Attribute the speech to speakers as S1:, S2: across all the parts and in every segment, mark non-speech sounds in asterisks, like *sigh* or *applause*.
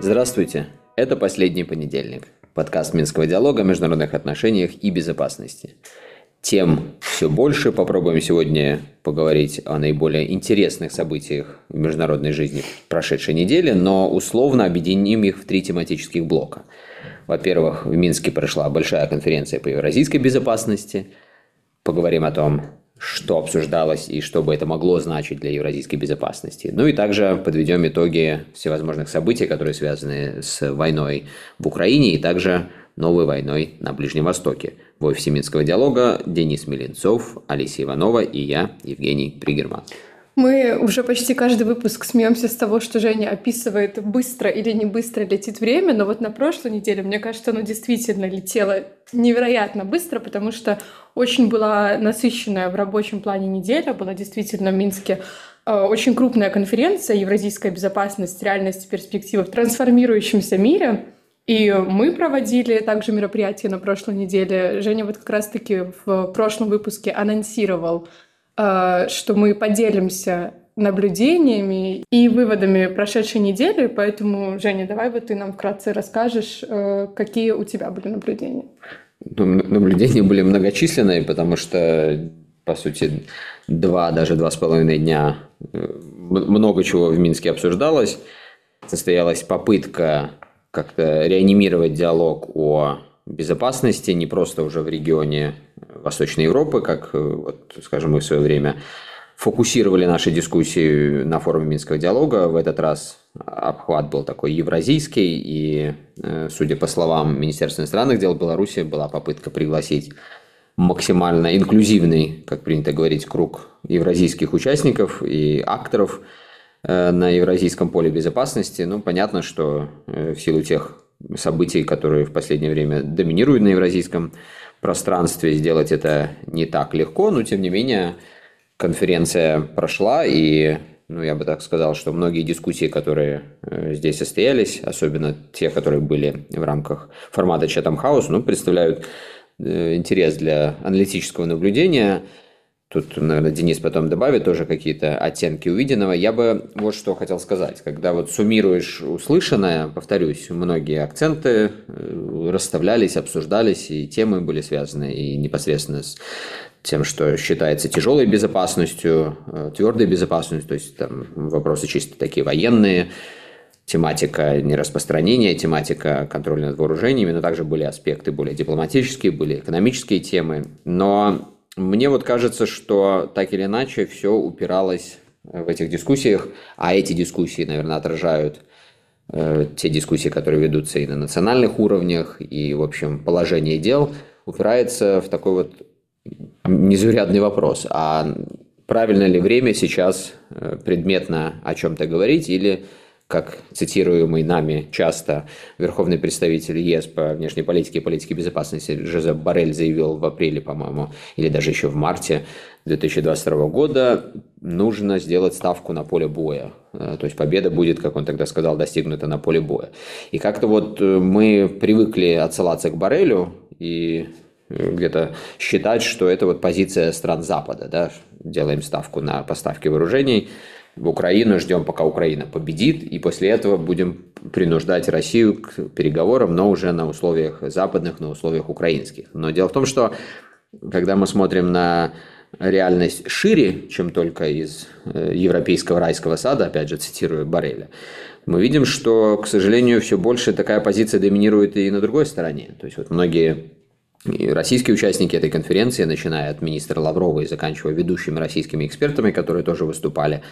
S1: Здравствуйте! Это «Последний понедельник» – подкаст Минского диалога о международных отношениях и безопасности. Тем все больше попробуем сегодня поговорить о наиболее интересных событиях в международной жизни прошедшей недели, но условно объединим их в три тематических блока. Во-первых, в Минске прошла большая конференция по евразийской безопасности. Поговорим о том, что обсуждалось и что бы это могло значить для евразийской безопасности. Ну и также подведем итоги всевозможных событий, которые связаны с войной в Украине и также новой войной на Ближнем Востоке. В офисе Минского диалога Денис Миленцов, Алисия Иванова и я, Евгений Пригерман.
S2: Мы уже почти каждый выпуск смеемся с того, что Женя описывает, быстро или не быстро летит время, но вот на прошлой неделе, мне кажется, оно действительно летело невероятно быстро, потому что очень была насыщенная в рабочем плане неделя, была действительно в Минске э, очень крупная конференция «Евразийская безопасность. Реальность и перспективы в трансформирующемся мире». И мы проводили также мероприятие на прошлой неделе. Женя вот как раз-таки в прошлом выпуске анонсировал что мы поделимся наблюдениями и выводами прошедшей недели. Поэтому, Женя, давай вот ты нам вкратце расскажешь, э, какие у тебя были наблюдения.
S1: Ну, наблюдения были многочисленные, потому что, по сути, два, даже два с половиной дня э, много чего в Минске обсуждалось. Состоялась попытка как-то реанимировать диалог о безопасности не просто уже в регионе Восточной Европы, как, э, вот, скажем, мы в свое время фокусировали наши дискуссии на форуме Минского диалога. В этот раз обхват был такой евразийский, и, э, судя по словам Министерства иностранных дел Беларуси, была попытка пригласить максимально инклюзивный, как принято говорить, круг евразийских участников и акторов э, на евразийском поле безопасности. Ну, понятно, что в силу тех событий, которые в последнее время доминируют на евразийском пространстве, сделать это не так легко, но тем не менее конференция прошла, и ну, я бы так сказал, что многие дискуссии, которые э, здесь состоялись, особенно те, которые были в рамках формата Chatham House, ну, представляют э, интерес для аналитического наблюдения – Тут, наверное, Денис потом добавит тоже какие-то оттенки увиденного. Я бы вот что хотел сказать. Когда вот суммируешь услышанное, повторюсь, многие акценты э, расставлялись, обсуждались, и темы были связаны и непосредственно с тем, что считается тяжелой безопасностью, э, твердой безопасностью, то есть там вопросы чисто такие военные, тематика нераспространения, тематика контроля над вооружениями, но также были аспекты более дипломатические, были экономические темы. Но мне вот кажется, что так или иначе все упиралось в этих дискуссиях, а эти дискуссии, наверное, отражают э, те дискуссии, которые ведутся и на национальных уровнях, и, в общем, положение дел, упирается в такой вот незаурядный вопрос. А правильно ли время сейчас э, предметно о чем-то говорить или как цитируемый нами часто верховный представитель ЕС по внешней политике и политике безопасности Жозеп Барель заявил в апреле, по-моему, или даже еще в марте 2022 года, нужно сделать ставку на поле боя. Э, то есть победа будет, как он тогда сказал, достигнута на поле боя. И как-то вот э, мы привыкли отсылаться к Барелю и э, где-то считать, что это вот позиция стран Запада, да, делаем ставку на поставки вооружений, в Украину, ждем, пока Украина победит, и после этого будем принуждать Россию к переговорам, но уже на условиях западных, на условиях украинских. Но дело в том, что когда мы смотрим на реальность шире, чем только из э, европейского райского сада, опять же цитирую Бареля, мы видим, что, к сожалению, все больше такая позиция доминирует и на другой стороне. То есть вот многие российские участники этой конференции, начиная от министра Лаврова и заканчивая ведущими российскими экспертами, которые тоже выступали,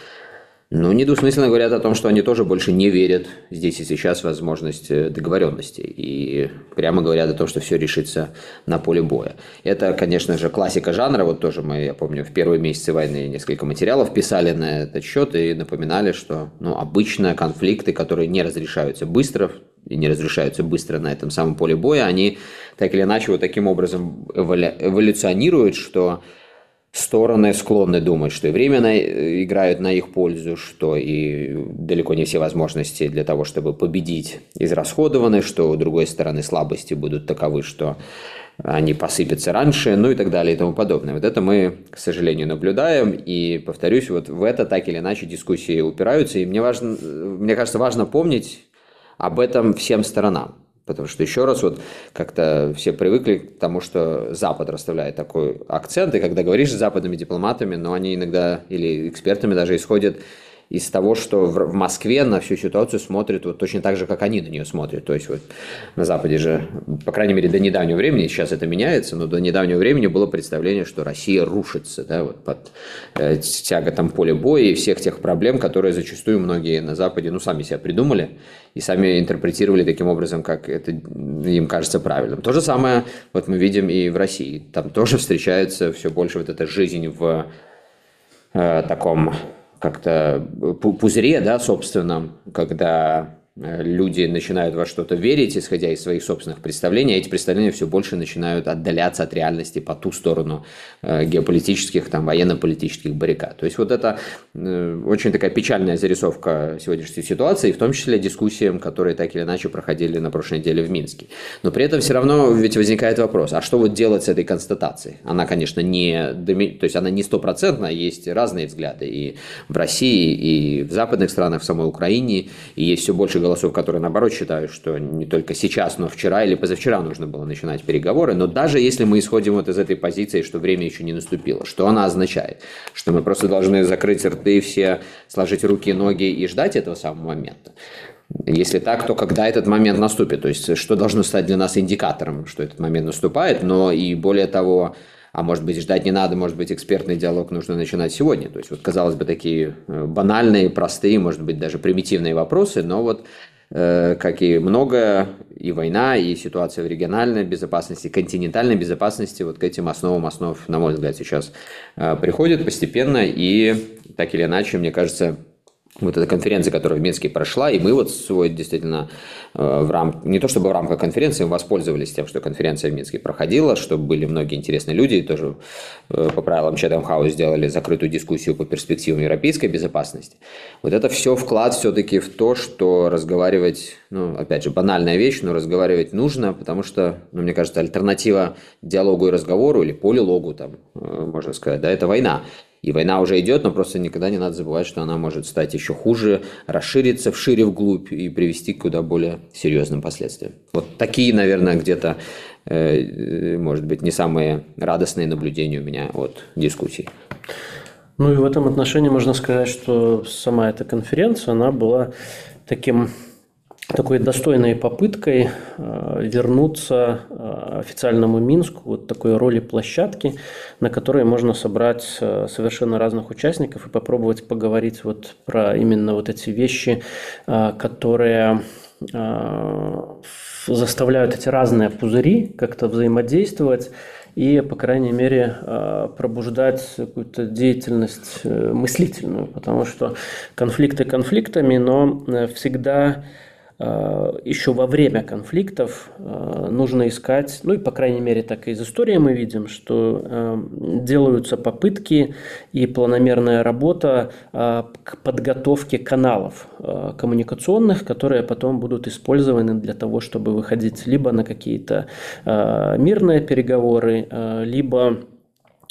S1: но недвусмысленно говорят о том, что они тоже больше не верят здесь и сейчас в возможность э, договоренности. И прямо говорят о том, что все решится на поле боя. Это, конечно же, классика жанра. Вот тоже мы, я помню, в первые месяцы войны несколько материалов писали на этот счет и напоминали, что ну, обычно конфликты, которые не разрешаются быстро, и не разрешаются быстро на этом самом поле боя, они так или иначе вот таким образом эволюционируют, что стороны склонны думать, что и время на, играют на их пользу, что и далеко не все возможности для того, чтобы победить, израсходованы, что у другой стороны слабости будут таковы, что они посыпятся раньше, ну и так далее и тому подобное. Вот это мы, к сожалению, наблюдаем, и, повторюсь, вот в это так или иначе дискуссии упираются, и мне, важно, мне кажется, важно помнить об этом всем сторонам. Потому что еще раз, вот как-то все привыкли к тому, что Запад расставляет такой акцент, и когда говоришь с западными дипломатами, но они иногда, или экспертами даже исходят из того, что в Москве на всю ситуацию смотрят вот точно так же, как они на нее смотрят. То есть вот на Западе же, по крайней мере, до недавнего времени, сейчас это меняется, но до недавнего времени было представление, что Россия рушится да, вот под э, тяготом поля боя и всех тех проблем, которые зачастую многие на Западе ну, сами себя придумали и сами интерпретировали таким образом, как это им кажется правильным. То же самое вот мы видим и в России. Там тоже встречается все больше вот эта жизнь в э, таком как-то пузыре, да, собственном, когда Э, люди начинают во что-то верить, исходя из своих собственных представлений, а эти представления все больше начинают отдаляться от реальности по ту сторону э, геополитических, там, военно-политических баррикад. То есть вот это э, очень такая печальная зарисовка сегодняшней ситуации, в том числе дискуссиям, которые так или иначе проходили на прошлой неделе в Минске. Но при этом все равно ведь возникает вопрос, а что вот делать с этой констатацией? Она, конечно, не, то есть она не стопроцентная, есть разные взгляды и в России, и в западных странах, в самой Украине, и есть все больше голосов, которые, наоборот, считают, что не только сейчас, но вчера или позавчера нужно было начинать переговоры. Но даже если мы исходим вот из этой позиции, что время еще не наступило, что она означает? Что мы просто должны закрыть рты все, сложить руки и ноги и ждать этого самого момента? Если так, то когда этот момент наступит? То есть, что должно стать для нас индикатором, что этот момент наступает, но и более того, а может быть ждать не надо, может быть экспертный диалог нужно начинать сегодня. То есть вот казалось бы такие э, банальные, простые, может быть даже примитивные вопросы, но вот э, как и многое, и война, и ситуация в региональной безопасности, континентальной безопасности, вот к этим основам основ, на мой взгляд, сейчас э, приходит постепенно, и так или иначе, мне кажется, вот эта конференция, которая в Минске прошла, и мы вот свой действительно э, в рам... не то чтобы в рамках конференции, мы воспользовались тем, что конференция в Минске проходила, чтобы были многие интересные люди, и тоже э, по правилам Chatham House сделали закрытую дискуссию по перспективам европейской безопасности. Вот это все вклад все-таки в то, что разговаривать, ну, опять же, банальная вещь, но разговаривать нужно, потому что, ну, мне кажется, альтернатива диалогу и разговору, или полилогу, там, э, можно сказать, да, это война. И война уже идет, но просто никогда не надо забывать, что она может стать еще хуже, расшириться вшире вглубь и привести к куда более серьезным последствиям. Вот такие, наверное, где-то, э, может быть, не самые радостные наблюдения у меня от дискуссий.
S3: Ну и в этом отношении можно сказать, что сама эта конференция, она была таким такой достойной попыткой э, вернуться э, официальному Минску, вот такой роли площадки, на которой можно собрать э, совершенно разных участников и попробовать поговорить вот про именно вот эти вещи, которые заставляют эти разные пузыри как-то взаимодействовать и, по крайней мере, пробуждать какую-то деятельность мыслительную, потому что конфликты конфликтами, но всегда еще во время конфликтов э, нужно искать, ну и по крайней мере так и из истории мы видим, что э, делаются попытки и планомерная работа к подготовке каналов коммуникационных, которые потом будут использованы для того, чтобы выходить либо на какие-то мирные переговоры, либо Э,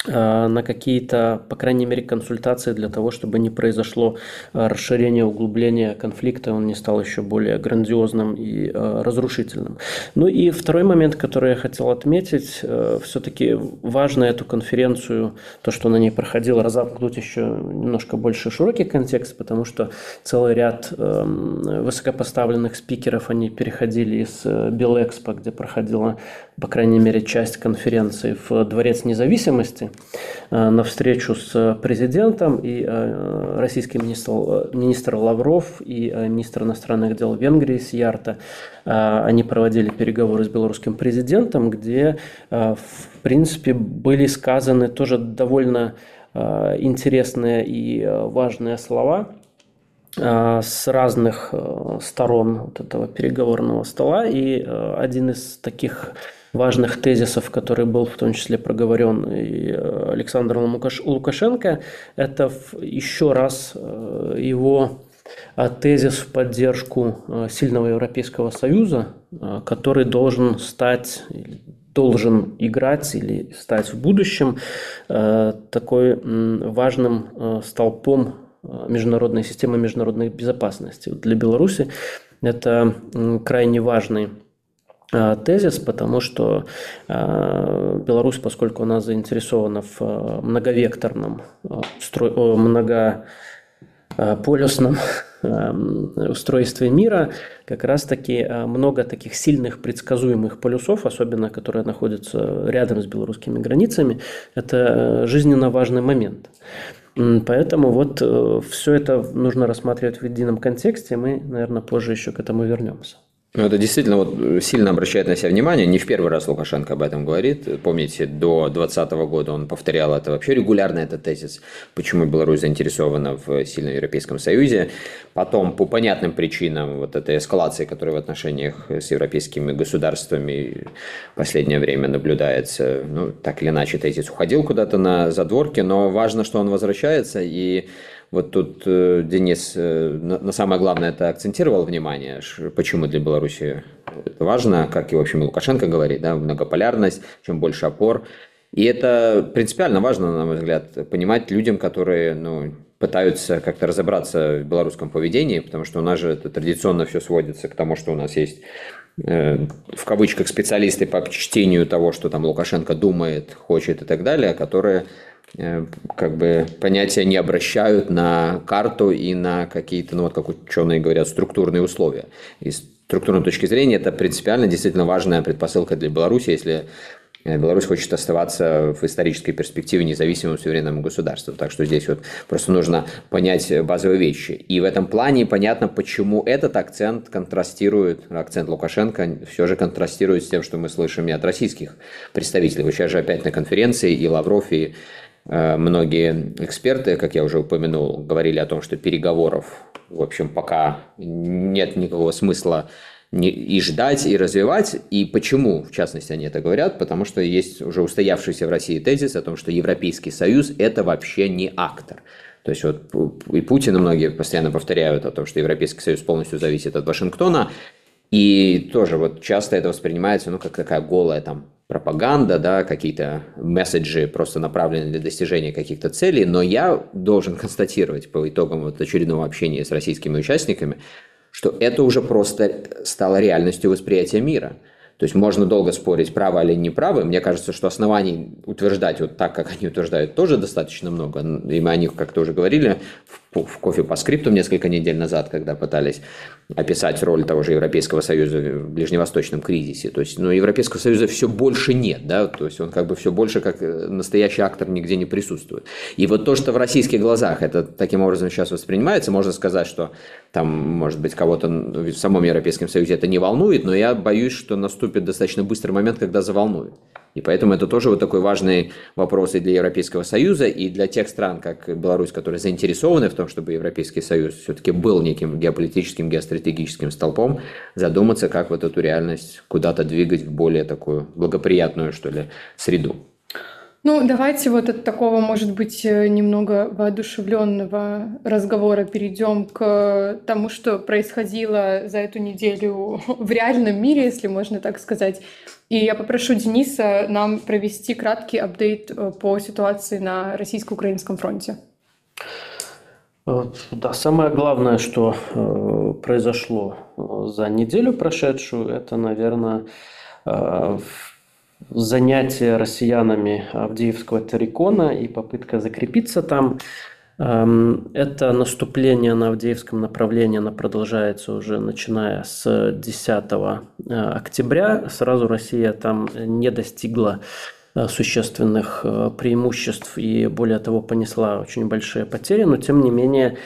S3: на какие-то, по крайней мере, консультации для того, чтобы не произошло э, расширение, углубление конфликта, он не стал еще более грандиозным и э, разрушительным. Ну и второй момент, который я хотел отметить, все-таки важно эту конференцию, то, что на ней проходило, разомкнуть еще немножко больше широкий контекст, потому что целый ряд эм, высокопоставленных спикеров, они переходили из Белэкспо, где проходила, по крайней мере, часть конференции в Дворец независимости, Э, на встречу с президентом и э, российский министр, министр Лавров и э, министр иностранных дел Венгрии Сьярта. Они проводили переговоры с белорусским президентом, где, в принципе, были сказаны тоже довольно интересные и важные слова с разных сторон вот этого переговорного стола. И один из таких важных тезисов, который был в том числе проговорен и э, Александром Лукашенко, это еще раз э, его э, тезис в поддержку сильного Европейского Союза, который должен стать, должен играть или стать в будущем такой важным столпом международной системы международной безопасности. Для Беларуси это крайне важный тезис, потому что а, Беларусь, поскольку она заинтересована в а, многовекторном, многополюсном *laughs* устройстве мира, как раз-таки много таких сильных предсказуемых полюсов, особенно которые находятся рядом с белорусскими границами, это жизненно важный момент. Поэтому вот э, все это нужно рассматривать в едином контексте, мы, наверное, позже еще к этому вернемся.
S1: Ну, это действительно вот э, сильно обращает на себя внимание. Не в первый раз Лукашенко об этом говорит. Помните, до 2020 года он повторял это вообще регулярно, этот тезис, почему Беларусь заинтересована в сильном Европейском Союзе. Потом, по понятным причинам, вот этой эскалации, которая в отношениях с европейскими государствами в последнее время наблюдается, ну, так или иначе, тезис уходил куда-то на задворки, но важно, что он возвращается, и вот тут э, Денис э, на самое главное это акцентировал внимание, почему для Беларуси это важно, как и, в общем, Лукашенко говорит, да, многополярность, чем больше опор. И это принципиально важно, на мой взгляд, понимать людям, которые ну, пытаются как-то разобраться в белорусском поведении, потому что у нас же это традиционно все сводится к тому, что у нас есть э, в кавычках специалисты по чтению того, что там Лукашенко думает, хочет и так далее, которые как бы понятия не обращают на карту и на какие-то, ну вот как ученые говорят, структурные условия. И с структурной точки зрения это принципиально действительно важная предпосылка для Беларуси, если э, Беларусь хочет оставаться в исторической перспективе независимым суверенным государством. Так что здесь вот просто нужно понять базовые вещи. И в этом плане понятно, почему этот акцент контрастирует, акцент Лукашенко все же контрастирует с тем, что мы слышим и от российских представителей. Вы сейчас же опять на конференции и Лавров, и Э, многие эксперты, как я уже упомянул, говорили о том, что переговоров, в общем, пока нет никакого смысла и ждать, и развивать. И почему, в частности, они это говорят? Потому что есть уже устоявшийся в России тезис о том, что Европейский Союз – это вообще не актор. То есть вот и Путин, и многие постоянно повторяют о том, что Европейский Союз полностью зависит от Вашингтона. И тоже вот часто это воспринимается, ну, как такая голая там пропаганда, да, какие-то месседжи просто направлены для достижения каких-то целей, но я должен констатировать по итогам вот очередного общения с российскими участниками, что это уже просто стало реальностью восприятия мира. То есть можно долго спорить, правы или не правы. Мне кажется, что оснований утверждать вот так, как они утверждают, тоже достаточно много. И мы о них как-то уже говорили в кофе по скрипту несколько недель назад, когда пытались описать роль того же Европейского Союза в ближневосточном кризисе. То есть, ну, Европейского Союза все больше нет, да, то есть он как бы все больше как э, настоящий актор нигде не присутствует. И вот то, что в российских глазах это таким образом сейчас воспринимается, можно сказать, что там, может быть, кого-то в самом Европейском Союзе это не волнует, но я боюсь, что наступит достаточно быстрый момент, когда заволнует. И поэтому это тоже вот такой важный вопрос и для Европейского Союза, и для тех стран, как Беларусь, которые заинтересованы в том, чтобы Европейский Союз все-таки был неким геополитическим, геостратегическим столпом, задуматься, как вот эту реальность куда-то двигать в более такую благоприятную, что ли, среду.
S2: Ну, давайте вот от такого, может быть, э, немного воодушевленного разговора перейдем к тому, что происходило за эту неделю *laughs* в реальном мире, если можно так сказать. И я попрошу Дениса нам провести краткий апдейт э, по ситуации на российско-украинском фронте.
S3: Э, да, самое главное, что э, произошло за неделю прошедшую, это, наверное, занятие россиянами Авдеевского террикона и попытка закрепиться там. Эм, это наступление на Авдеевском направлении, оно продолжается уже начиная с 10 э, октября. Сразу Россия там не достигла э, существенных э, преимуществ и более того понесла очень большие потери, но тем не менее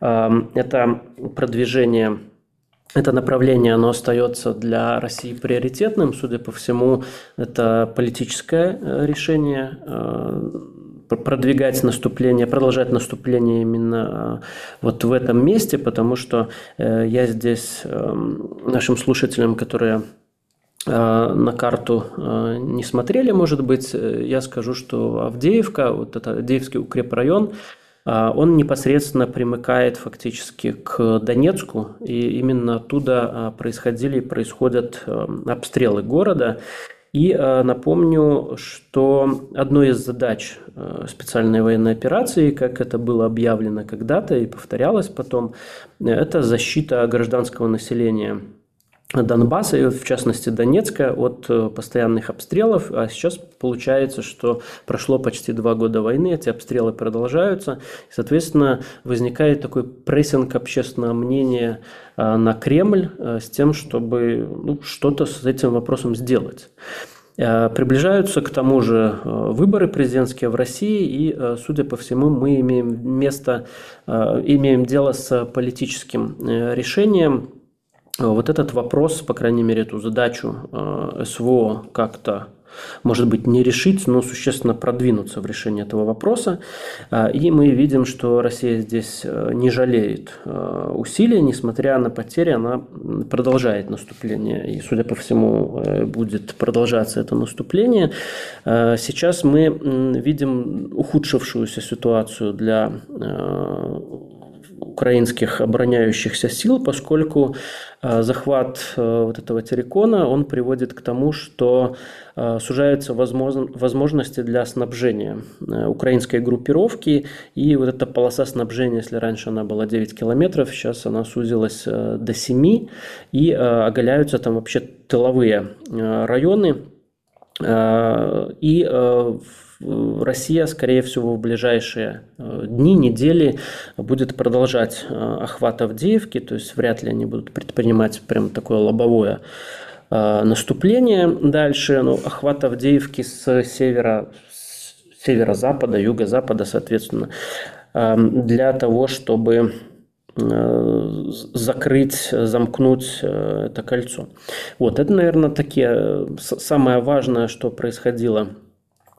S3: эм, это продвижение это направление, оно остается для России приоритетным. Судя по всему, это политическое решение продвигать наступление, продолжать наступление именно а, вот в этом месте, потому что э, я здесь нашим слушателям, которые э, на карту э, не смотрели, может быть, я скажу, что Авдеевка, вот это Авдеевский укрепрайон, он непосредственно примыкает фактически к Донецку, и именно оттуда происходили и происходят обстрелы города. И э, напомню, что одной из задач э, специальной военной операции, как это было объявлено когда-то и повторялось потом, это защита гражданского населения Донбасса, и в частности Донецка, от э, постоянных обстрелов. А сейчас получается, что прошло почти два года войны, эти обстрелы продолжаются. И, соответственно, возникает такой прессинг общественного мнения э, на Кремль э, с тем, чтобы ну, что-то с этим вопросом сделать. Приближаются к тому же выборы президентские в России, и, судя по всему, мы имеем место, имеем дело с политическим решением вот этот вопрос, по крайней мере, эту задачу э, СВО как-то может быть, не решить, но существенно продвинуться в решении этого вопроса. Э, и мы видим, что Россия здесь не жалеет усилий, несмотря на потери, она продолжает наступление. И, судя по всему, будет продолжаться это наступление. Сейчас мы видим ухудшившуюся ситуацию для украинских обороняющихся сил, поскольку э, захват э, вот этого террикона, он приводит к тому, что э, сужаются возможности для снабжения украинской группировки, и вот эта полоса снабжения, если раньше она была 9 километров, сейчас она сузилась до 7, и оголяются там вообще тыловые районы, и Россия, скорее всего, в ближайшие э, дни, недели будет продолжать э, охват Авдеевки, то есть вряд ли они будут предпринимать прям такое лобовое э, наступление дальше. Но охват Авдеевки с севера, с северо-запада, юго-запада, соответственно, для того, чтобы закрыть, замкнуть это кольцо. Вот, это, наверное, такие, самое важное, что происходило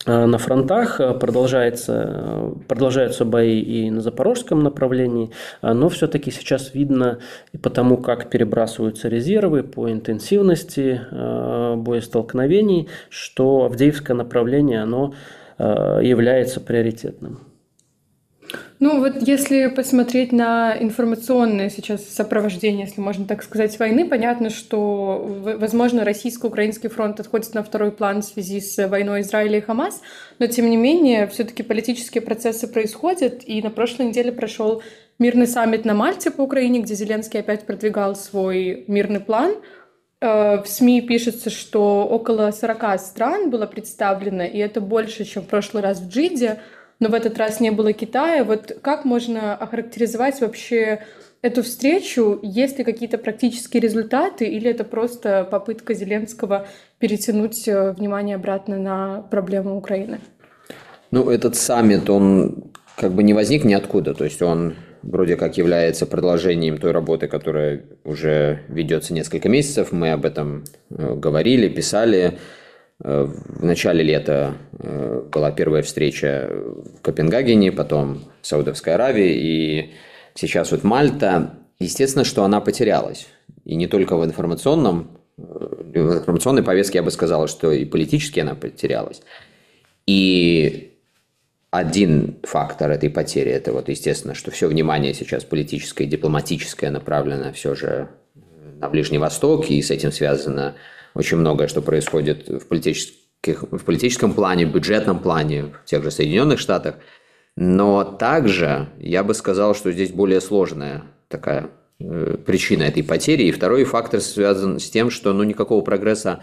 S3: на фронтах э, продолжается, э, продолжаются бои и на запорожском направлении, но все-таки сейчас видно и потому, как перебрасываются резервы по интенсивности боестолкновений, что Авдеевское направление оно является приоритетным.
S2: Ну вот если посмотреть на информационное сейчас сопровождение, если можно так сказать, войны, понятно, что, возможно, российско-украинский фронт отходит на второй план в связи с войной Израиля и Хамас, но тем не менее все-таки политические процессы происходят, и на прошлой неделе прошел мирный саммит на Мальте по Украине, где Зеленский опять продвигал свой мирный план. Э, в СМИ пишется, что около 40 стран было представлено, и это больше, чем в прошлый раз в Джиде но в этот раз не было Китая. Вот как можно охарактеризовать вообще эту встречу? Есть ли какие-то практические результаты или это просто попытка Зеленского перетянуть э, внимание обратно на проблему Украины?
S1: Ну, этот саммит, он как бы не возник ниоткуда. То есть он вроде как является продолжением той работы, которая уже ведется несколько месяцев. Мы об этом э, говорили, писали. Э, в начале лета э, была первая встреча в Копенгагене, потом в Саудовской Аравии, и сейчас вот Мальта. Естественно, что она потерялась. И не только в информационном, э, в информационной повестке я бы сказал, что и политически она потерялась. И один фактор этой потери – это вот, естественно, что все внимание сейчас политическое и дипломатическое направлено все же на Ближний Восток, и с этим связано очень многое, что происходит в, политических, в политическом плане, в бюджетном плане, в тех же Соединенных Штатах. Но также я бы сказал, что здесь более сложная такая э, причина этой потери. И второй фактор связан с тем, что ну, никакого прогресса,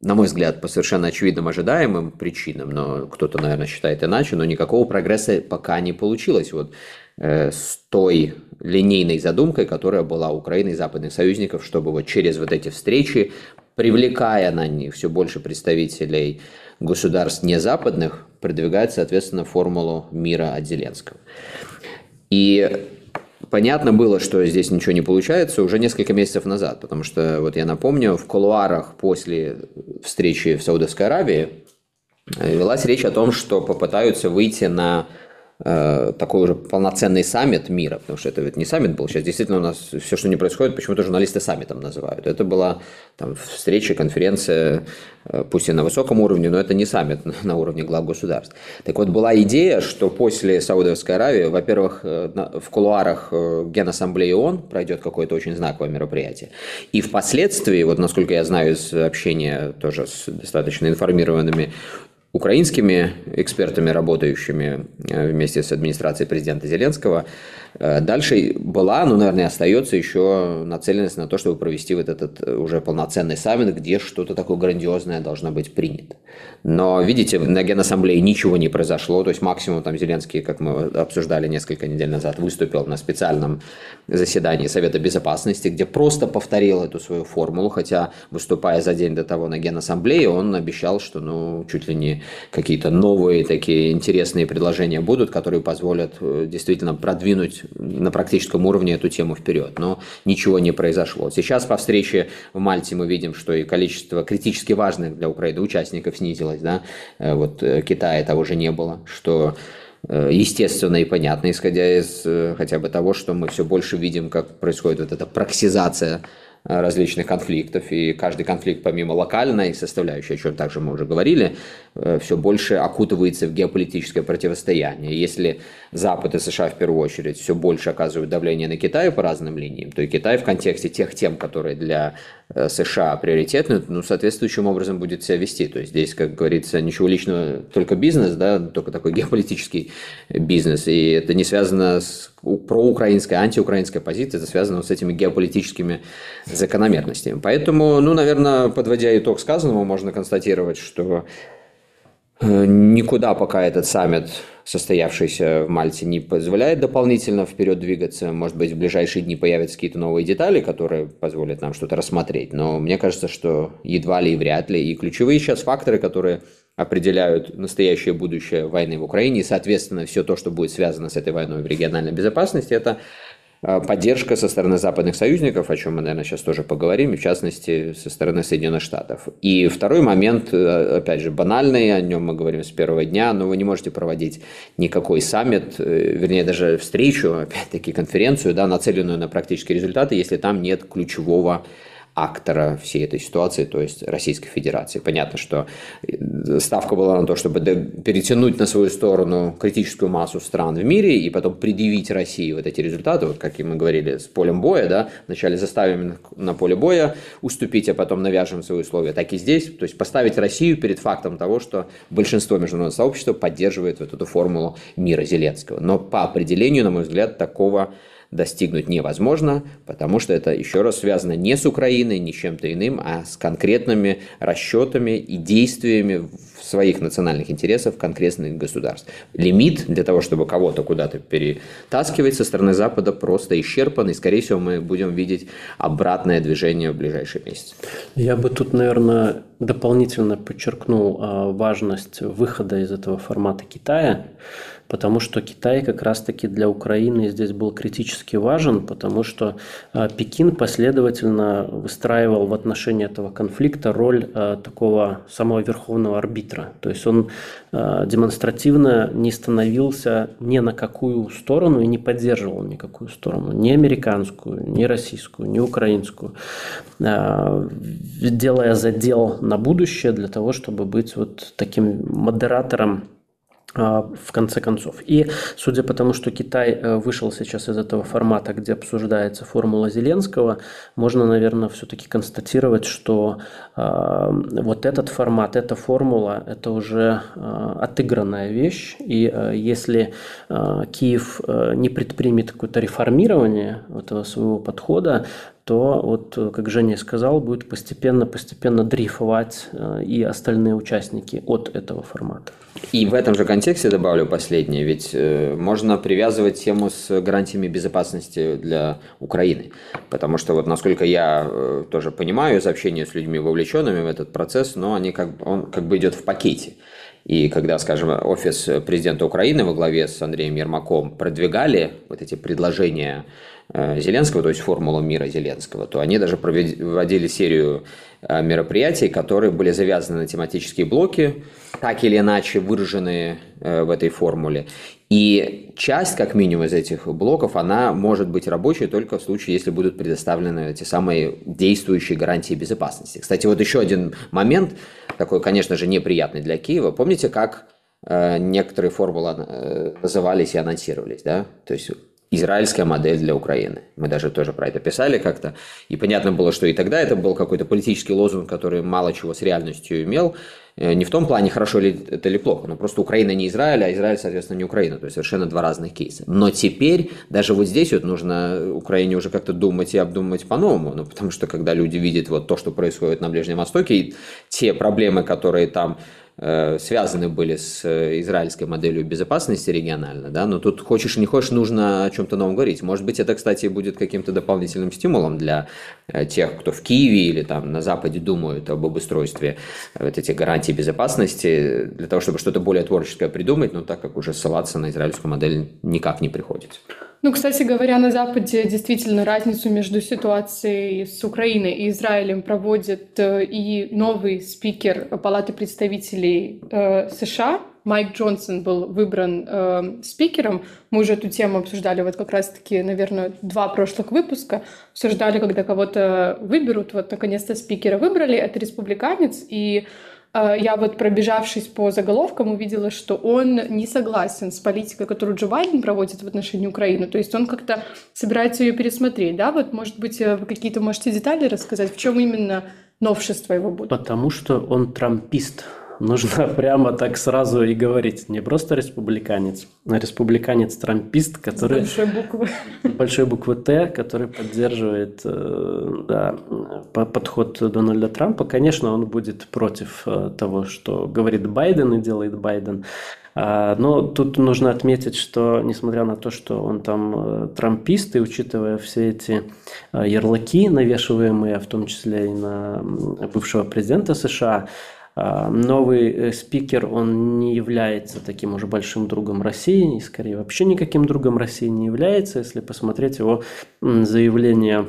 S1: на мой взгляд, по совершенно очевидным ожидаемым причинам, но кто-то, наверное, считает иначе, но никакого прогресса пока не получилось. Вот э, с той линейной задумкой, которая была у Украины и западных союзников, чтобы вот через вот эти встречи привлекая на них все больше представителей государств не западных, продвигать, соответственно, формулу мира от Зеленского. И понятно было, что здесь ничего не получается уже несколько месяцев назад, потому что, вот я напомню, в кулуарах после встречи в Саудовской Аравии велась речь о том, что попытаются выйти на э, такой уже полноценный саммит мира, потому что это ведь не саммит был, сейчас действительно у нас все, что не происходит, почему-то журналисты саммитом называют. Это была там, встреча, конференция, э, пусть и на высоком уровне, но это не саммит *laughs* на уровне глав государств. Так вот, была идея, что после Саудовской Аравии, во-первых, э, в кулуарах э, Генассамблеи ООН пройдет какое-то очень знаковое мероприятие. И впоследствии, вот насколько я знаю из общения тоже с достаточно информированными украинскими экспертами, работающими э, вместе с администрацией президента Зеленского, дальше была, ну, наверное, остается еще нацеленность на то, чтобы провести вот этот э, уже полноценный саммит, где что-то такое грандиозное должно быть принято. Но, видите, на Генассамблее ничего не произошло, то есть максимум там Зеленский, как мы обсуждали несколько недель назад, выступил на специальном заседании Совета Безопасности, где просто повторил эту свою формулу, хотя, выступая за день до того на Генассамблее, он обещал, что, ну, чуть ли не какие-то новые такие интересные предложения будут, которые позволят э, действительно продвинуть на практическом уровне эту тему вперед, но ничего не произошло. Сейчас по встрече в Мальте мы видим, что и количество критически важных для Украины участников снизилось, да, э, вот э, Китая того же не было, что э, естественно и понятно, исходя из хотя бы того, что мы все больше видим, как происходит вот эта проксизация различных конфликтов, и каждый конфликт, помимо локальной составляющей, о чем также мы уже говорили, Э, все больше окутывается в геополитическое противостояние. Если Запад и США в первую очередь все больше оказывают давление на Китай по разным линиям, то и Китай в контексте тех тем, которые для э, США приоритетны, ну, соответствующим образом будет себя вести. То есть здесь, как говорится, ничего личного, только бизнес, да, только такой *laughs* геополитический бизнес. И это не связано с проукраинской, антиукраинской позицией, это связано с этими геополитическими закономерностями. Поэтому, ну, наверное, подводя итог сказанному, можно констатировать, что Э, никуда пока этот саммит, состоявшийся в Мальте, не позволяет дополнительно вперед двигаться. Может быть, в ближайшие дни появятся какие-то новые детали, которые позволят нам что-то рассмотреть. Но мне кажется, что едва ли и вряд ли. И ключевые сейчас факторы, которые определяют настоящее будущее войны в Украине, и, соответственно, все то, что будет связано с этой войной в региональной безопасности, это поддержка со стороны западных союзников, о чем мы, наверное, сейчас тоже поговорим, и в частности со стороны Соединенных Штатов. И второй момент, э, опять же, банальный, о нем мы говорим с первого дня, но вы не можете проводить никакой саммит, э, вернее, даже встречу, опять-таки конференцию, да, нацеленную на практические результаты, если там нет ключевого актора всей этой ситуации, то есть Российской Федерации. Понятно, что э, ставка была на то, чтобы перетянуть на свою сторону критическую массу стран в мире и потом предъявить России вот эти результаты, вот как и мы говорили, с полем боя, да, вначале заставим на поле боя уступить, а потом навяжем свои условия. Так и здесь, то есть поставить Россию перед фактом того, что большинство международного сообщества поддерживает вот эту формулу мира Зеленского. Но по определению, на мой взгляд, такого достигнуть невозможно, потому что это еще раз связано не с Украиной, не с чем-то иным, а с конкретными расчетами и действиями в своих национальных интересах конкретных государств. Лимит для того, чтобы кого-то куда-то перетаскивать со стороны Запада просто исчерпан, и, скорее всего, мы будем видеть обратное движение в ближайшие месяцы.
S3: Я бы тут, наверное, дополнительно подчеркнул а, важность выхода из этого формата Китая потому что Китай как раз-таки для Украины здесь был критически важен, потому что а, Пекин последовательно выстраивал в отношении этого конфликта роль а, такого самого верховного арбитра. То есть он а, демонстративно не становился ни на какую сторону и не поддерживал никакую сторону, ни американскую, ни российскую, ни украинскую, делая задел на будущее для того, чтобы быть вот таким модератором в конце концов. И судя по тому, что Китай э, вышел сейчас из этого формата, где обсуждается формула Зеленского, можно, наверное, все-таки констатировать, что э, вот этот формат, эта формула, это уже э, отыгранная вещь. И э, если э, Киев э, не предпримет какое-то реформирование этого своего подхода, то, вот, как Женя сказал, будет постепенно-постепенно дрейфовать э, и остальные участники от этого формата.
S1: И в этом же контексте добавлю последнее, ведь э, можно привязывать тему с гарантиями безопасности для Украины, потому что вот насколько я э, тоже понимаю из общения с людьми вовлеченными в этот процесс, но они как он как бы идет в пакете. И когда, скажем, офис президента Украины во главе с Андреем Ермаком продвигали вот эти предложения э, Зеленского, то есть формулу мира Зеленского, то они даже проводили серию э, мероприятий, которые были завязаны на тематические блоки, так или иначе выраженные в этой формуле. И часть, как минимум, из этих блоков, она может быть рабочей только в случае, если будут предоставлены эти самые действующие гарантии безопасности. Кстати, вот еще один момент, такой, конечно же, неприятный для Киева. Помните, как э, некоторые формулы э, назывались и анонсировались, да? То есть израильская модель для Украины. Мы даже тоже про это писали как-то. И понятно было, что и тогда это был какой-то политический лозунг, который мало чего с реальностью имел. Э, не в том плане, хорошо ли это или плохо, но просто Украина не Израиль, а Израиль, соответственно, не Украина. То есть совершенно два разных кейса. Но теперь даже вот здесь вот нужно Украине уже как-то думать и обдумывать по-новому. Ну, потому что когда люди видят вот то, что происходит на Ближнем Востоке, и те проблемы, которые там связаны были с э, израильской моделью безопасности регионально, да, но тут хочешь не хочешь, нужно о чем-то новом говорить. Может быть, это, кстати, будет каким-то дополнительным стимулом для э, тех, кто в Киеве или там на Западе думают об обустройстве вот этих гарантий безопасности, для того, чтобы что-то более творческое придумать, но так как уже ссылаться на израильскую модель никак не приходится.
S2: Ну, кстати говоря, на Западе действительно разницу между ситуацией с Украиной и Израилем проводит э, и новый спикер Палаты представителей э, США. Майк Джонсон был выбран э, спикером. Мы уже эту тему обсуждали вот как раз-таки, наверное, два прошлых выпуска. Обсуждали, когда кого-то выберут. Вот, наконец-то, спикера выбрали. Это республиканец. И а, я вот пробежавшись по заголовкам увидела, что он не согласен с политикой, которую Джо Байден проводит в отношении Украины. То есть он как-то собирается ее пересмотреть, да? Вот, может быть, э, вы какие-то можете детали рассказать, в чем именно новшество его будет?
S3: Потому что он трампист. Нужно *laughs* прямо так сразу и говорить. Не просто республиканец, а республиканец-трампист, который...
S2: С большой буквы. *laughs*
S3: Большой буквы Т, который поддерживает э, да, подход Дональда Трампа. Конечно, он будет против э, того, что говорит Байден и делает Байден. А, но тут нужно отметить, что несмотря на то, что он там э, трампист, и учитывая все эти ярлыки, навешиваемые в том числе и на бывшего президента США, новый э, спикер, он не является таким уже большим другом России, и скорее вообще никаким другом России не является, если посмотреть его заявление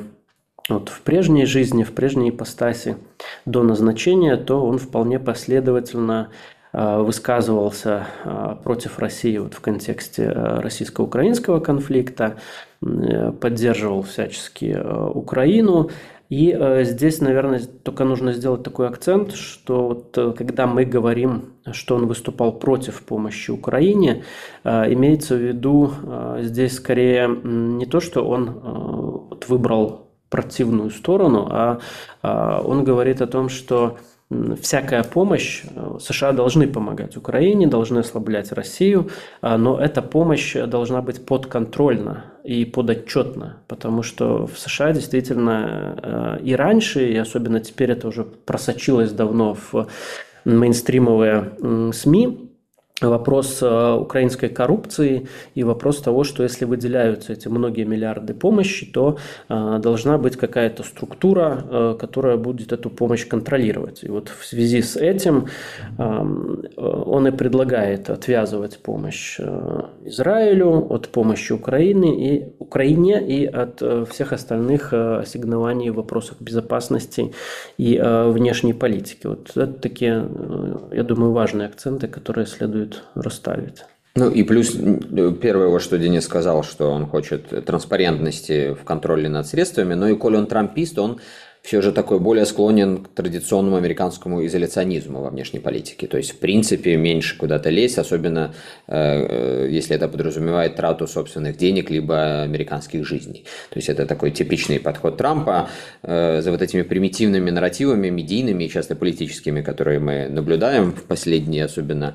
S3: вот в прежней жизни, в прежней ипостаси до назначения, то он вполне последовательно а, высказывался а, против России вот в контексте российско-украинского конфликта, э, поддерживал всячески Украину, и э, здесь, наверное, только нужно сделать такой акцент, что вот, э, когда мы говорим, что он выступал против помощи Украине, э, имеется в виду э, здесь скорее не то, что он э, вот, выбрал противную сторону, а э, он говорит о том, что всякая помощь, э, США должны помогать Украине, должны ослаблять Россию, а, но эта помощь должна быть подконтрольна и подотчетна, потому что в США действительно э, и раньше, и особенно теперь это уже просочилось давно в мейнстримовые СМИ, вопрос э, украинской коррупции и вопрос того, что если выделяются эти многие миллиарды помощи, то э, должна быть какая-то структура, э, которая будет эту помощь контролировать. И вот в связи с этим эм, он и предлагает отвязывать помощь Израилю от помощи Украины и Украине и от всех остальных ассигнований в вопросах безопасности и внешней политики. Вот это такие, я думаю, важные акценты, которые следует будет расставить.
S1: Ну и плюс первое, вот что Денис сказал, что он хочет транспарентности в контроле над средствами, но и коли он трампист, он все же такой более склонен к традиционному американскому изоляционизму во внешней политике. То есть, в принципе, меньше куда-то лезть, особенно э, э, если это подразумевает трату собственных денег, либо американских жизней. То есть, это такой типичный подход Трампа э, за вот этими примитивными нарративами, медийными и часто политическими, которые мы наблюдаем в последние, особенно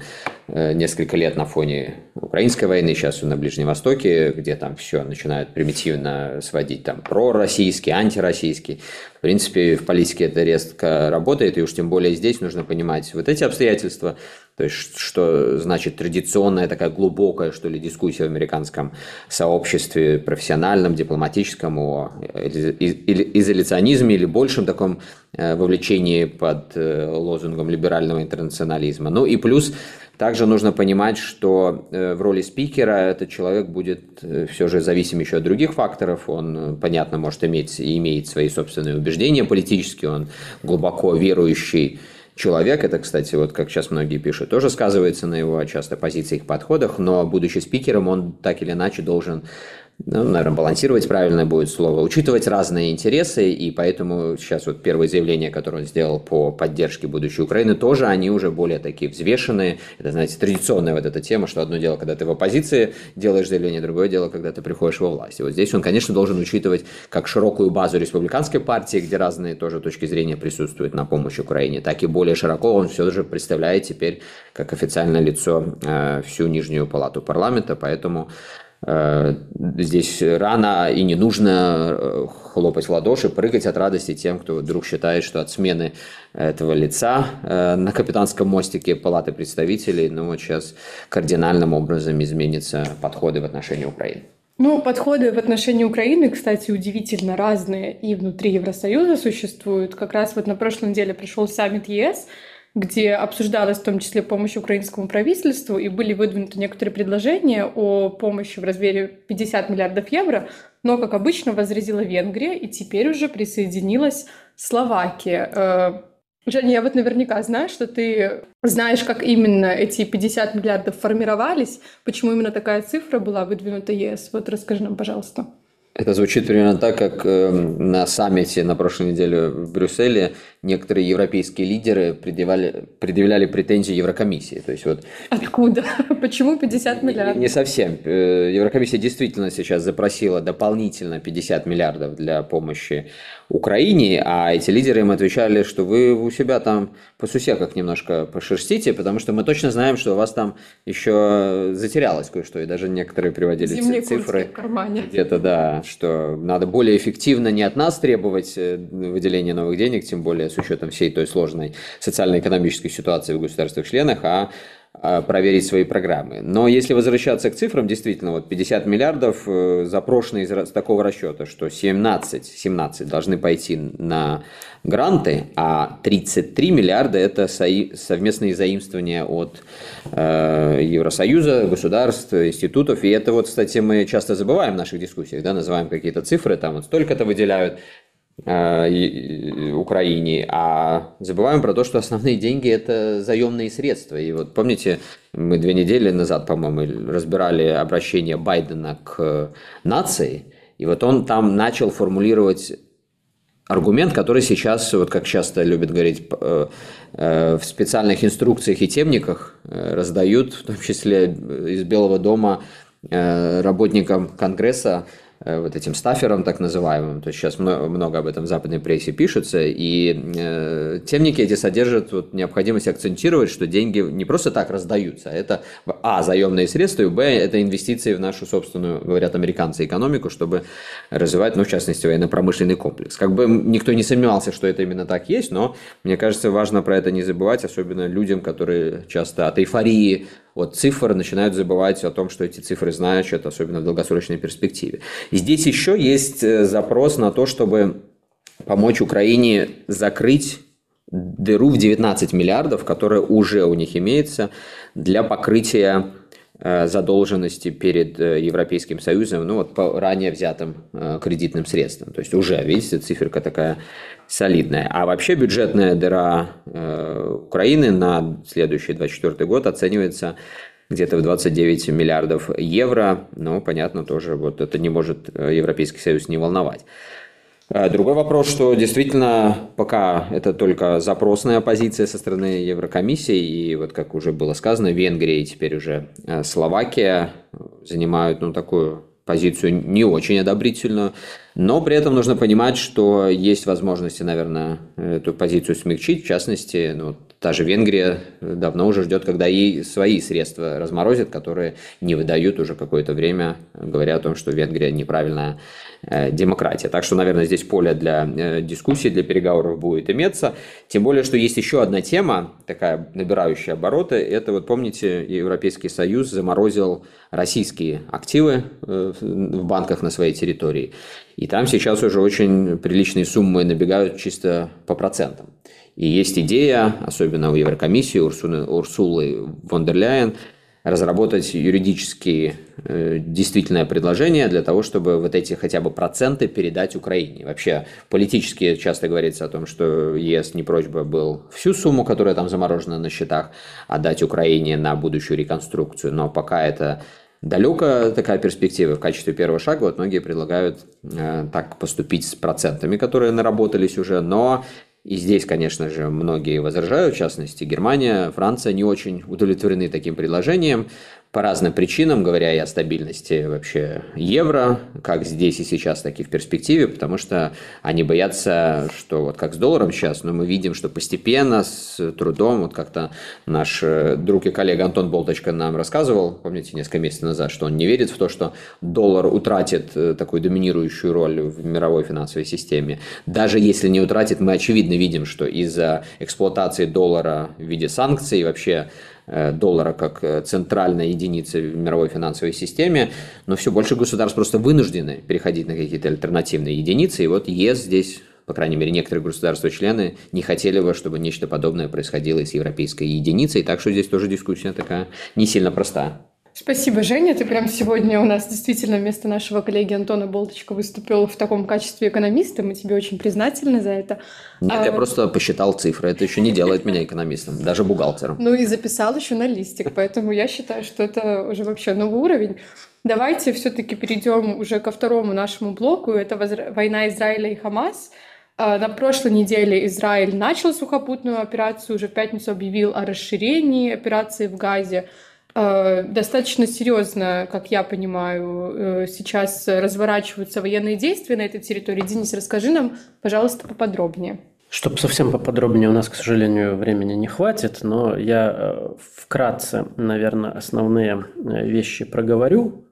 S1: э, несколько лет на фоне украинской войны, сейчас на Ближнем Востоке, где там все начинают примитивно сводить там пророссийский, антироссийский. В принципе, в политике это резко работает, и уж тем более здесь нужно понимать вот эти обстоятельства. То есть, что значит традиционная такая глубокая, что ли, дискуссия в американском сообществе, профессиональном, дипломатическом, о изоляционизме или большем таком э, вовлечении под э, лозунгом либерального интернационализма. Ну и плюс также нужно понимать, что э, в роли спикера этот человек будет все же зависим еще от других факторов. Он, понятно, может иметь и имеет свои собственные убеждения политические, он глубоко верующий человек, это, кстати, вот как сейчас многие пишут, тоже сказывается на его часто позициях, подходах, но будучи спикером, он так или иначе должен ну, наверное, балансировать правильное будет слово, учитывать разные интересы, и поэтому сейчас вот первые заявления, которые он сделал по поддержке будущей Украины, тоже они уже более такие взвешенные. Это, знаете, традиционная вот эта тема, что одно дело, когда ты в оппозиции делаешь заявление, другое дело, когда ты приходишь во власть. И вот здесь он, конечно, должен учитывать как широкую базу республиканской партии, где разные тоже точки зрения присутствуют на помощь Украине, так и более широко он все же представляет теперь как официальное лицо э, всю нижнюю палату парламента, поэтому здесь рано и не нужно э, хлопать в ладоши, прыгать от радости тем, кто вдруг считает, что от смены этого лица э, на капитанском мостике Палаты представителей, ну вот сейчас кардинальным образом изменятся подходы в отношении Украины.
S2: Ну, подходы в отношении Украины, кстати, удивительно разные и внутри Евросоюза существуют. Как раз вот на прошлой неделе пришел саммит ЕС, где обсуждалась в том числе помощь украинскому правительству, и были выдвинуты некоторые предложения о помощи в размере 50 миллиардов евро, но, как обычно, возразила Венгрия, и теперь уже присоединилась Словакия. Э, Женя, я вот наверняка знаю, что ты знаешь, как именно эти 50 миллиардов формировались, почему именно такая цифра была выдвинута ЕС. Вот расскажи нам, пожалуйста.
S1: Это звучит примерно так, как э, на саммите на прошлой неделе в Брюсселе некоторые европейские лидеры предъявляли, предъявляли претензии Еврокомиссии. То есть вот...
S2: Откуда? *laughs* Почему 50 миллиардов?
S1: Не, не совсем. Э, Еврокомиссия действительно сейчас запросила дополнительно 50 миллиардов для помощи Украине, а эти лидеры им отвечали, что вы у себя там по сусеках немножко пошерстите, потому что мы точно знаем, что у вас там еще затерялось кое-что, и даже некоторые приводили
S2: Зимние
S1: цифры.
S2: в кармане.
S1: Где-то, да, что надо более эффективно не от нас требовать э, выделения новых денег, тем более с учетом всей той сложной социально-экономической ситуации в государствах-членах, а а, проверить свои программы. Но если возвращаться к цифрам, действительно, вот 50 миллиардов э, запрошены из такого расчета, что 17, 17 должны пойти на гранты, а 33 миллиарда – это совместные заимствования от э, Евросоюза, государств, институтов. И это вот, кстати, мы часто забываем в наших дискуссиях, да, называем какие-то цифры, там вот столько-то выделяют, Украине, а забываем про то, что основные деньги – это заемные средства. И вот помните, мы две недели назад, по-моему, разбирали обращение Байдена к нации, и вот он там начал формулировать аргумент, который сейчас, вот как часто любят говорить, э, э, в специальных инструкциях и темниках раздают, в том числе из Белого дома работникам Конгресса, Э, вот этим стафером так называемым. То есть сейчас много об этом в западной прессе пишется, и э, темники эти содержат вот необходимость акцентировать, что деньги не просто так раздаются, а это а, заемные средства, и б, это инвестиции в нашу собственную, говорят американцы, экономику, чтобы развивать, ну, в частности, военно-промышленный комплекс. Как бы никто не сомневался, что это именно так есть, но мне кажется, важно про это не забывать, особенно людям, которые часто от эйфории от цифр начинают забывать о том, что эти цифры значат, особенно в долгосрочной перспективе. Здесь еще есть э, запрос на то, чтобы помочь Украине закрыть дыру в 19 миллиардов, которая уже у них имеется для покрытия э, задолженности перед э, Европейским Союзом, ну вот по ранее взятым кредитным средствам. То есть уже, видите, циферка такая солидная. А вообще бюджетная дыра Украины на следующий 2024 год оценивается где-то в 29 миллиардов евро. Но, понятно, тоже вот это не может э, Европейский Союз не волновать. А другой вопрос, что действительно пока это только запросная позиция со стороны Еврокомиссии, и вот как уже было сказано, Венгрия и теперь уже э, Словакия занимают ну, такую позицию не очень одобрительную. Но при этом нужно понимать, что есть возможности, наверное, эту позицию смягчить. В частности, ну, та же Венгрия давно уже ждет, когда ей свои средства разморозят, которые не выдают уже какое-то время, говоря о том, что Венгрия неправильная Э, демократия. Так что, наверное, здесь поле для э, дискуссий, для переговоров будет иметься. Тем более, что есть еще одна тема, такая набирающая обороты. Это, вот помните, Европейский Союз заморозил российские активы э, в банках на своей территории. И там сейчас уже очень приличные суммы набегают чисто по процентам. И есть идея, особенно у Еврокомиссии, Урсулы, Урсулы фон разработать юридически э, действительное предложение для того, чтобы вот эти хотя бы проценты передать Украине. Вообще политически часто говорится о том, что ЕС не просьба был всю сумму, которая там заморожена на счетах, отдать Украине на будущую реконструкцию, но пока это далекая такая перспектива. В качестве первого шага вот многие предлагают э, так поступить с процентами, которые наработались уже, но и здесь, конечно же, многие возражают, в частности, Германия, Франция не очень удовлетворены таким предложением по разным причинам, говоря и о стабильности вообще евро, как здесь и сейчас, так и в перспективе, потому что они боятся, что вот как с долларом сейчас, но мы видим, что постепенно, с трудом, вот как-то наш э, друг и коллега Антон Болточка нам рассказывал, помните, несколько месяцев назад, что он не верит в то, что доллар утратит э, такую доминирующую роль в мировой финансовой системе. Даже если не утратит, мы очевидно видим, что из-за эксплуатации доллара в виде санкций вообще доллара как э, центральной единицы в мировой финансовой системе, но все больше государств просто вынуждены переходить на какие-то альтернативные единицы, и вот ЕС здесь по крайней мере, некоторые государства-члены не хотели бы, чтобы нечто подобное происходило и с европейской единицей, так что здесь тоже дискуссия такая не сильно простая.
S2: Спасибо, Женя. Ты прям сегодня у нас действительно вместо нашего коллеги Антона Болточка выступил в таком качестве экономиста. Мы тебе очень признательны за это.
S1: Нет, а... я просто посчитал цифры. Это еще не делает меня экономистом, даже бухгалтером.
S2: Ну и записал еще на листик, поэтому я считаю, что это уже вообще новый уровень. Давайте все-таки перейдем уже ко второму нашему блоку. Это война Израиля и Хамас. А, на прошлой неделе Израиль начал сухопутную операцию, уже в пятницу объявил о расширении операции в Газе. Э, достаточно серьезно, как я понимаю, э, сейчас разворачиваются военные действия на этой территории. Денис, расскажи нам, пожалуйста, поподробнее.
S3: Чтобы совсем поподробнее у нас, к сожалению, времени не хватит, но я э, вкратце, наверное, основные вещи проговорю.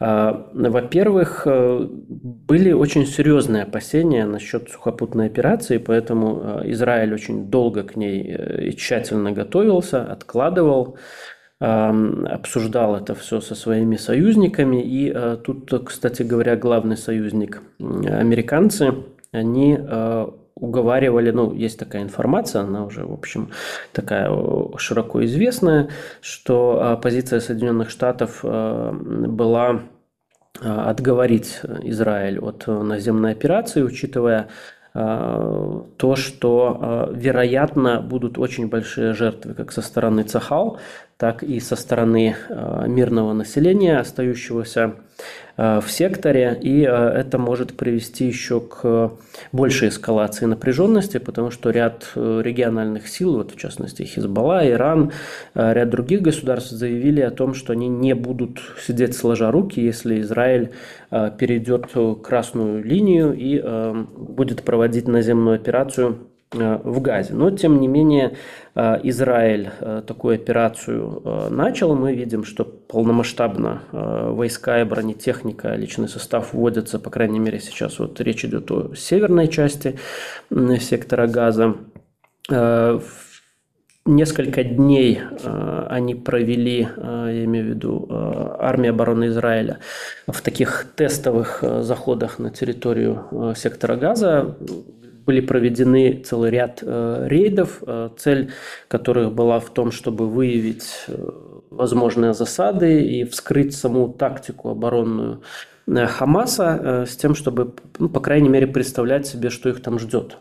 S3: Во-первых, были очень серьезные опасения насчет сухопутной операции, поэтому Израиль очень долго к ней и тщательно готовился, откладывал обсуждал это все со своими союзниками. И э, тут, кстати говоря, главный союзник американцы, они э, уговаривали, ну, есть такая информация, она уже, в общем, такая широко известная, что э, позиция Соединенных Штатов была отговорить Израиль от наземной операции, учитывая то, что, вероятно, будут очень большие жертвы как со стороны Цахал, так и со стороны э, мирного населения, остающегося э, в секторе, и э, это может привести еще к большей эскалации напряженности, потому что ряд региональных сил, вот в частности Хизбалла, Иран, ряд других государств заявили о том, что они не будут сидеть сложа руки, если Израиль перейдет красную линию и будет проводить наземную операцию в Газе. Но, тем не менее, э, Израиль э, такую операцию начал. Мы видим, что полномасштабно войска и бронетехника, личный состав вводятся, по крайней мере, сейчас вот речь идет о северной части сектора Газа. Несколько дней они провели, я имею в виду армия обороны Израиля, в таких тестовых заходах на территорию сектора Газа, были проведены целый ряд э, рейдов, э, цель которых была в том, чтобы выявить э, возможные засады и вскрыть саму тактику оборонную Хамаса с тем, чтобы, ну, по крайней мере, представлять себе, что их там ждет.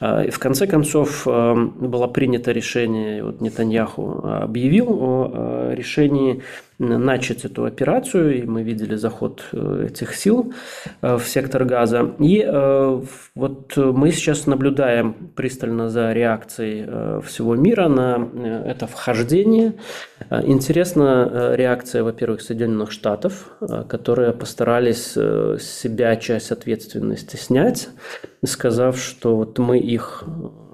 S3: И в конце концов было принято решение, вот Нетаньяху объявил о решении начать эту операцию, и мы видели заход этих сил в сектор газа. И вот мы сейчас наблюдаем пристально за реакцией всего мира на это вхождение. Интересна реакция, во-первых, Соединенных Штатов, которые постарались себя часть ответственности снять, сказав, что вот мы их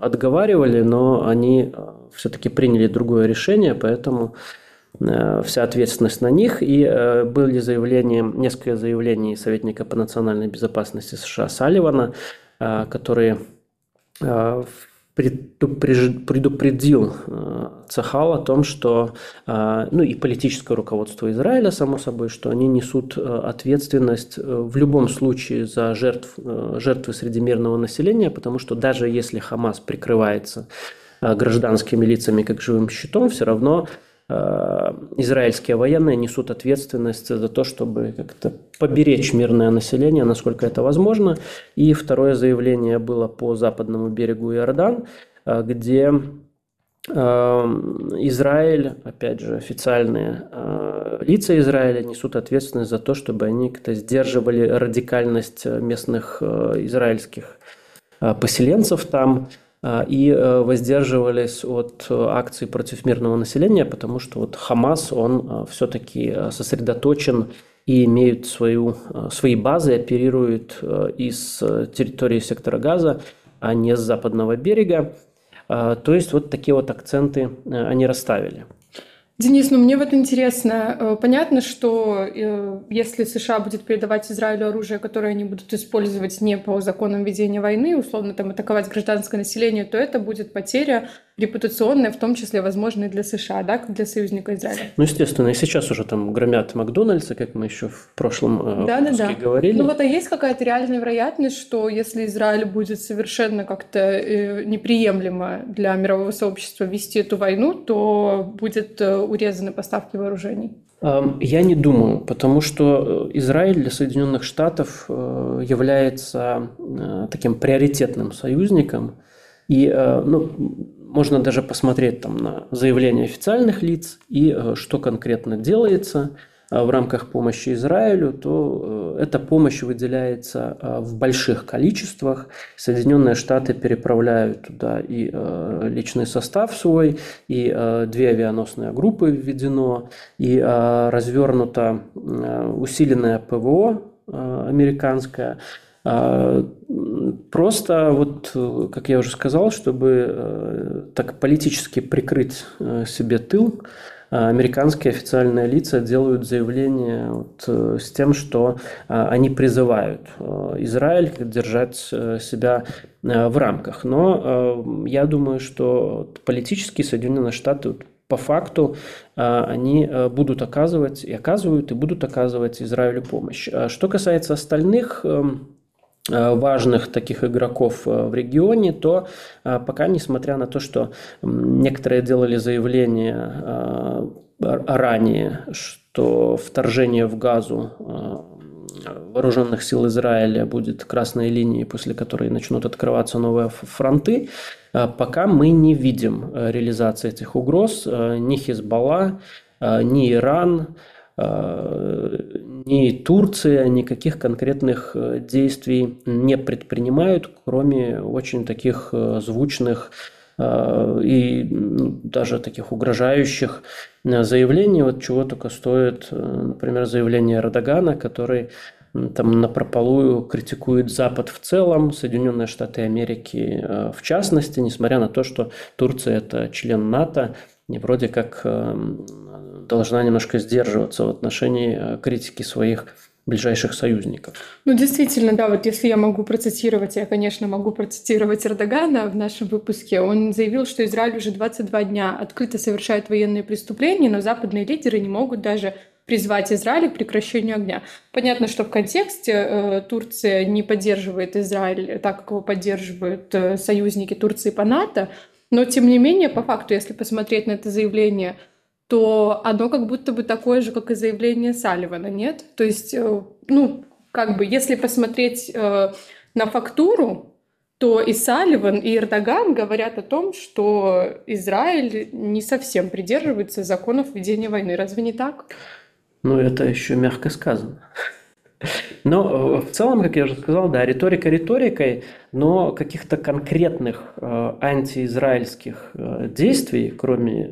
S3: отговаривали, но они э, все-таки приняли другое решение, поэтому э, вся ответственность на них. И э, были заявления, несколько заявлений советника по национальной безопасности США Салливана, который предупредил Цахал о том, что, ну и политическое руководство Израиля, само собой, что они несут ответственность в любом случае за жертв, жертвы среди мирного населения, потому что даже если Хамас прикрывается гражданскими лицами как живым щитом, все равно израильские военные несут ответственность за то, чтобы как-то поберечь мирное население, насколько это возможно. И второе заявление было по западному берегу Иордан, э, где э, Израиль, опять же, официальные э, лица Израиля несут ответственность за то, чтобы они как-то сдерживали радикальность местных израильских поселенцев там и воздерживались от акций против мирного населения, потому что вот Хамас, он все-таки сосредоточен и имеют свою, э, свои базы, оперируют э, из э, территории сектора газа, а не с западного берега. То есть вот такие вот акценты они расставили.
S2: Денис, ну мне вот интересно, э, понятно, что э, если США будет передавать Израилю оружие, которое они будут использовать не по законам ведения войны, условно там атаковать гражданское население, то это будет потеря репутационная, в том числе, возможно, и для США, да, как для союзника Израиля.
S3: Ну, естественно, и сейчас уже там громят Макдональдса, как мы еще в прошлом
S2: да,
S3: выпуске
S2: да, да.
S3: говорили.
S2: Ну вот, а есть какая-то реальная вероятность, что если Израиль будет совершенно как-то э, неприемлемо для мирового сообщества вести эту войну, то будет урезаны поставки вооружений?
S3: Я не думаю, потому что э, Израиль для Соединенных Штатов э, является э, таким приоритетным союзником. И ну, можно даже посмотреть там на заявления официальных лиц и что конкретно делается – в рамках помощи Израилю, то э, эта помощь выделяется э, в больших количествах. Соединенные Штаты переправляют туда и э, личный состав свой, и две авианосные группы введено, и развернуто усиленное ПВО американское. Просто вот, как я уже сказал, чтобы так политически прикрыть себе тыл, а, американские официальные лица делают заявление вот э, с тем, что а, они призывают э, Израиль держать э, себя в рамках. Но я думаю, что политически Соединенные Штаты по факту они будут оказывать и оказывают и будут оказывать Израилю помощь. Что касается остальных эм, Э, важных таких игроков э, в регионе, то э, пока, несмотря на то, что некоторые делали заявление ранее, что вторжение в Газу вооруженных сил Израиля будет красной линией, после которой начнут открываться новые фронты, пока мы не видим реализации этих угроз. Ни Хизбалла, ни Иран, Э, ни Турция никаких конкретных э, действий не предпринимают, кроме очень таких э, звучных и ну, даже таких угрожающих заявлений, вот чего только стоит, например, заявление Эрдогана, который там на прополую критикует Запад в целом, Соединенные Штаты Америки в частности, несмотря на то, что Турция это член НАТО, и вроде как должна немножко сдерживаться в отношении э, критики своих ближайших союзников.
S2: Ну, действительно, да, вот если я могу процитировать, я, конечно, могу процитировать Эрдогана в нашем выпуске, он заявил, что Израиль уже 22 дня открыто совершает военные преступления, но западные лидеры не могут даже призвать Израиль к прекращению огня. Понятно, что в контексте э, Турция не поддерживает Израиль так, как его поддерживают э, союзники Турции по НАТО, но тем не менее, по факту, если посмотреть на это заявление то оно как будто бы такое же, как и заявление Салливана, нет? То есть, э, ну, как бы, если посмотреть э, на фактуру, то и Салливан, и Эрдоган говорят о том, что Израиль не совсем придерживается законов ведения войны. Разве не так?
S3: Ну, это еще мягко сказано. Но э, в целом, как я уже сказал, да, риторика риторикой, но каких-то конкретных э, антиизраильских э, действий, кроме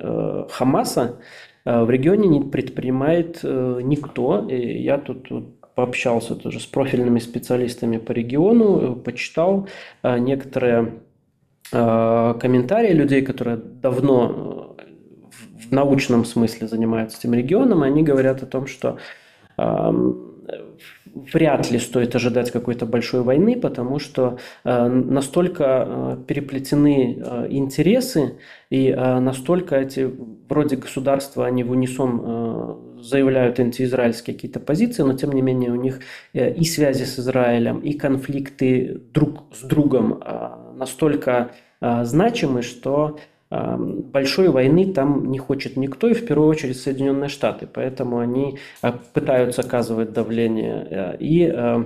S3: Хамаса, в регионе не предпринимает никто. И я тут пообщался тоже с профильными специалистами по региону, почитал некоторые комментарии людей, которые давно в научном смысле занимаются этим регионом, и они говорят о том, что вряд ли стоит ожидать какой-то большой войны, потому что э, настолько э, переплетены э, интересы и настолько эти вроде государства, они в унисон заявляют антиизраильские какие-то позиции, но тем не менее у них и связи с Израилем, и конфликты друг с другом настолько значимы, что большой войны там не хочет никто, и в первую очередь Соединенные Штаты. Поэтому они а, пытаются оказывать давление э, и э,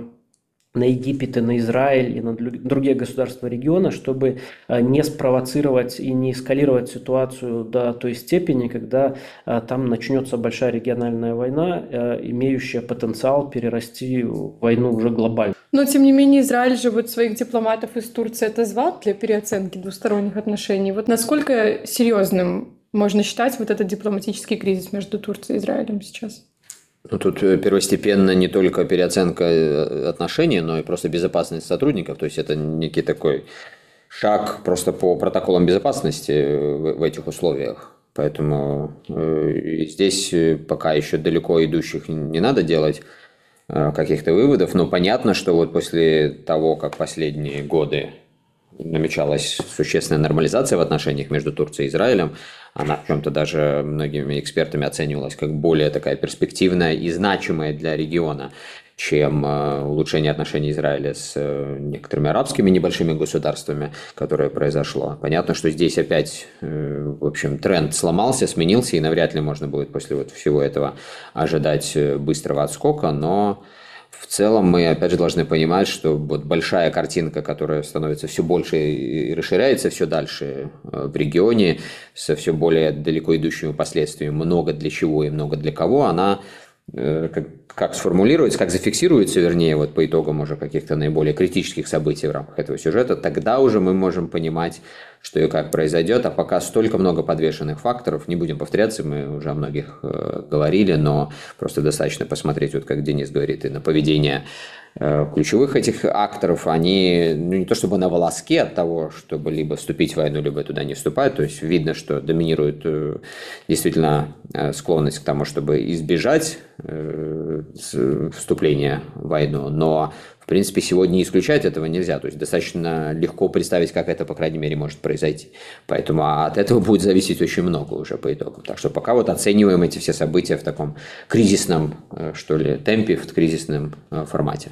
S3: на Египет и на Израиль и на другие государства региона, чтобы э, не спровоцировать и не эскалировать ситуацию до той степени, когда там начнется большая региональная война, имеющая потенциал перерасти войну уже глобально.
S2: Но, тем не менее, Израиль же вот своих дипломатов из Турции отозвал для переоценки двусторонних отношений. Вот насколько серьезным можно считать вот этот дипломатический кризис между Турцией и Израилем сейчас?
S1: Ну, тут э, первостепенно не только переоценка э, отношений, но и просто безопасность сотрудников. То есть это некий такой шаг просто по протоколам безопасности в этих условиях. Поэтому э, здесь пока еще далеко идущих не надо делать. Э, каких-то выводов, но понятно, что вот после того, как последние годы намечалась существенная нормализация в отношениях между Турцией и Израилем, она в чем-то даже многими экспертами оценивалась как более такая перспективная и значимая для региона, чем э, улучшение отношений Израиля с э, некоторыми арабскими небольшими государствами, которое произошло. Понятно, что здесь опять, в общем, тренд сломался, сменился, и навряд ли можно будет после вот всего этого ожидать быстрого отскока, но в целом мы, опять же, должны понимать, что вот большая картинка, которая становится все больше и расширяется все дальше в регионе, со все более далеко идущими последствиями, много для чего и много для кого, она Э, как, как сформулируется, как зафиксируется, вернее, вот по итогам уже каких-то наиболее критических событий в рамках этого сюжета, тогда уже мы можем понимать, что и как произойдет, а пока столько много подвешенных факторов, не будем повторяться, мы уже о многих э, говорили, но просто достаточно посмотреть, вот как Денис говорит, и на поведение ключевых этих акторов, они ну, не то чтобы на волоске от того, чтобы либо вступить в войну, либо туда не вступать. То есть видно, что доминирует э, действительно э, склонность к тому, чтобы избежать вступления в войну. Но в принципе, сегодня исключать этого нельзя. То есть достаточно легко представить, как это, по крайней мере, может произойти. Поэтому от этого будет зависеть очень много уже по итогам. Так что пока вот оцениваем эти все события в таком кризисном, что ли, темпе, в кризисном формате.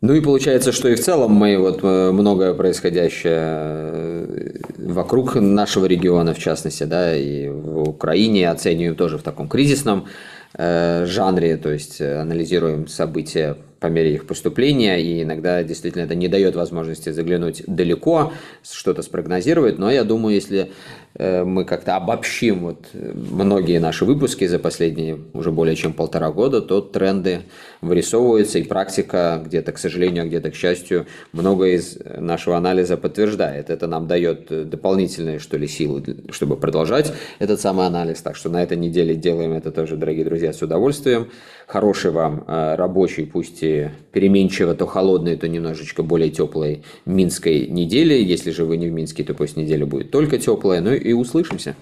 S1: Ну и получается, что и в целом мы вот э, многое происходящее э, вокруг нашего региона, в частности, да, и в Украине оцениваем тоже в таком кризисном э, жанре, то есть анализируем события по мере их поступления, и иногда действительно это не дает возможности заглянуть далеко, что-то спрогнозировать, но я думаю, если Э, мы как-то обобщим вот э, многие наши выпуски за последние уже более чем полтора года, то тренды вырисовываются, и практика где-то, к сожалению, а где-то, к счастью, многое из нашего анализа подтверждает. Это нам дает э, дополнительные, что ли, силы, чтобы продолжать этот самый анализ. Так что на этой неделе делаем это тоже, дорогие друзья, с удовольствием. Хороший вам рабочий, пусть и переменчиво, то холодной, то немножечко более теплой минской недели. Если же вы не в Минске, то пусть неделя будет только теплая. Ну и услышимся.